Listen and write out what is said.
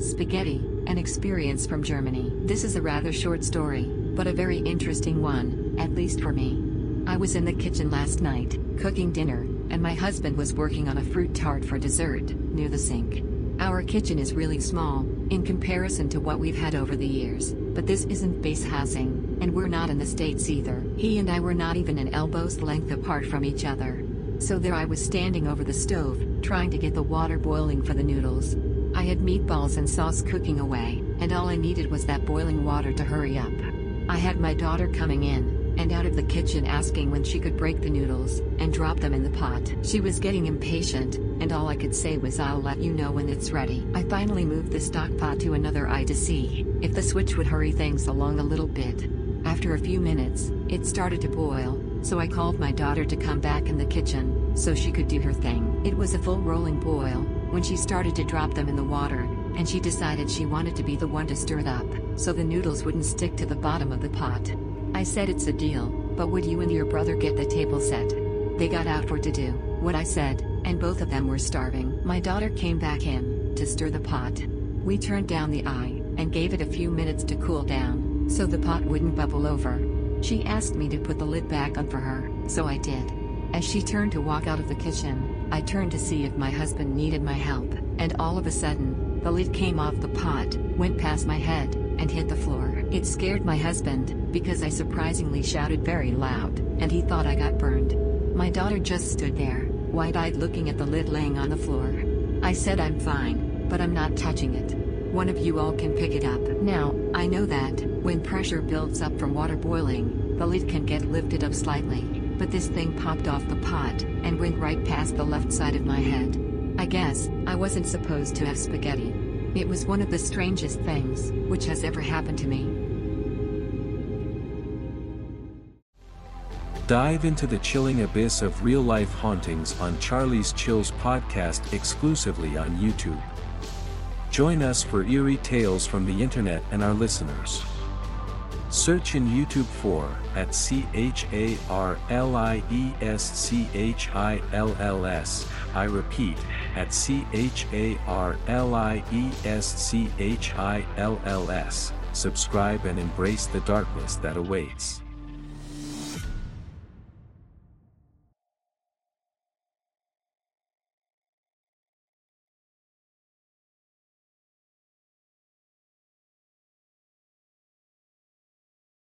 Spaghetti, an experience from Germany. This is a rather short story, but a very interesting one, at least for me. I was in the kitchen last night, cooking dinner, and my husband was working on a fruit tart for dessert, near the sink. Our kitchen is really small, in comparison to what we've had over the years, but this isn't base housing, and we're not in the States either. He and I were not even an elbow's length apart from each other. So there I was standing over the stove, trying to get the water boiling for the noodles. I had meatballs and sauce cooking away, and all I needed was that boiling water to hurry up. I had my daughter coming in, and out of the kitchen asking when she could break the noodles, and drop them in the pot. She was getting impatient, and all I could say was I'll let you know when it's ready. I finally moved the stock pot to another eye to see if the switch would hurry things along a little bit. After a few minutes, it started to boil, so I called my daughter to come back in the kitchen, so she could do her thing. It was a full rolling boil, when she started to drop them in the water, and she decided she wanted to be the one to stir it up, so the noodles wouldn't stick to the bottom of the pot. I said it's a deal, but would you and your brother get the table set? They got out for to do what I said, and both of them were starving. My daughter came back in to stir the pot. We turned down the eye and gave it a few minutes to cool down, so the pot wouldn't bubble over. She asked me to put the lid back on for her, so I did. As she turned to walk out of the kitchen, I turned to see if my husband needed my help, and all of a sudden, the lid came off the pot, went past my head, and hit the floor. It scared my husband, because I surprisingly shouted very loud, and he thought I got burned. My daughter just stood there, wide-eyed looking at the lid laying on the floor. I said I'm fine, but I'm not touching it. One of you all can pick it up. Now, I know that, when pressure builds up from water boiling, the lid can get lifted up slightly, but this thing popped off the pot, and went right past the left side of my head. I guess, I wasn't supposed to have spaghetti. It was one of the strangest things, which has ever happened to me. Dive into the chilling abyss of real life hauntings on Charlie's Chills podcast exclusively on YouTube. Join us for eerie tales from the internet and our listeners. Search in YouTube for at C H A R L I E S C H I L L S. I repeat, at C H A R L I E S C H I L L S. Subscribe and embrace the darkness that awaits.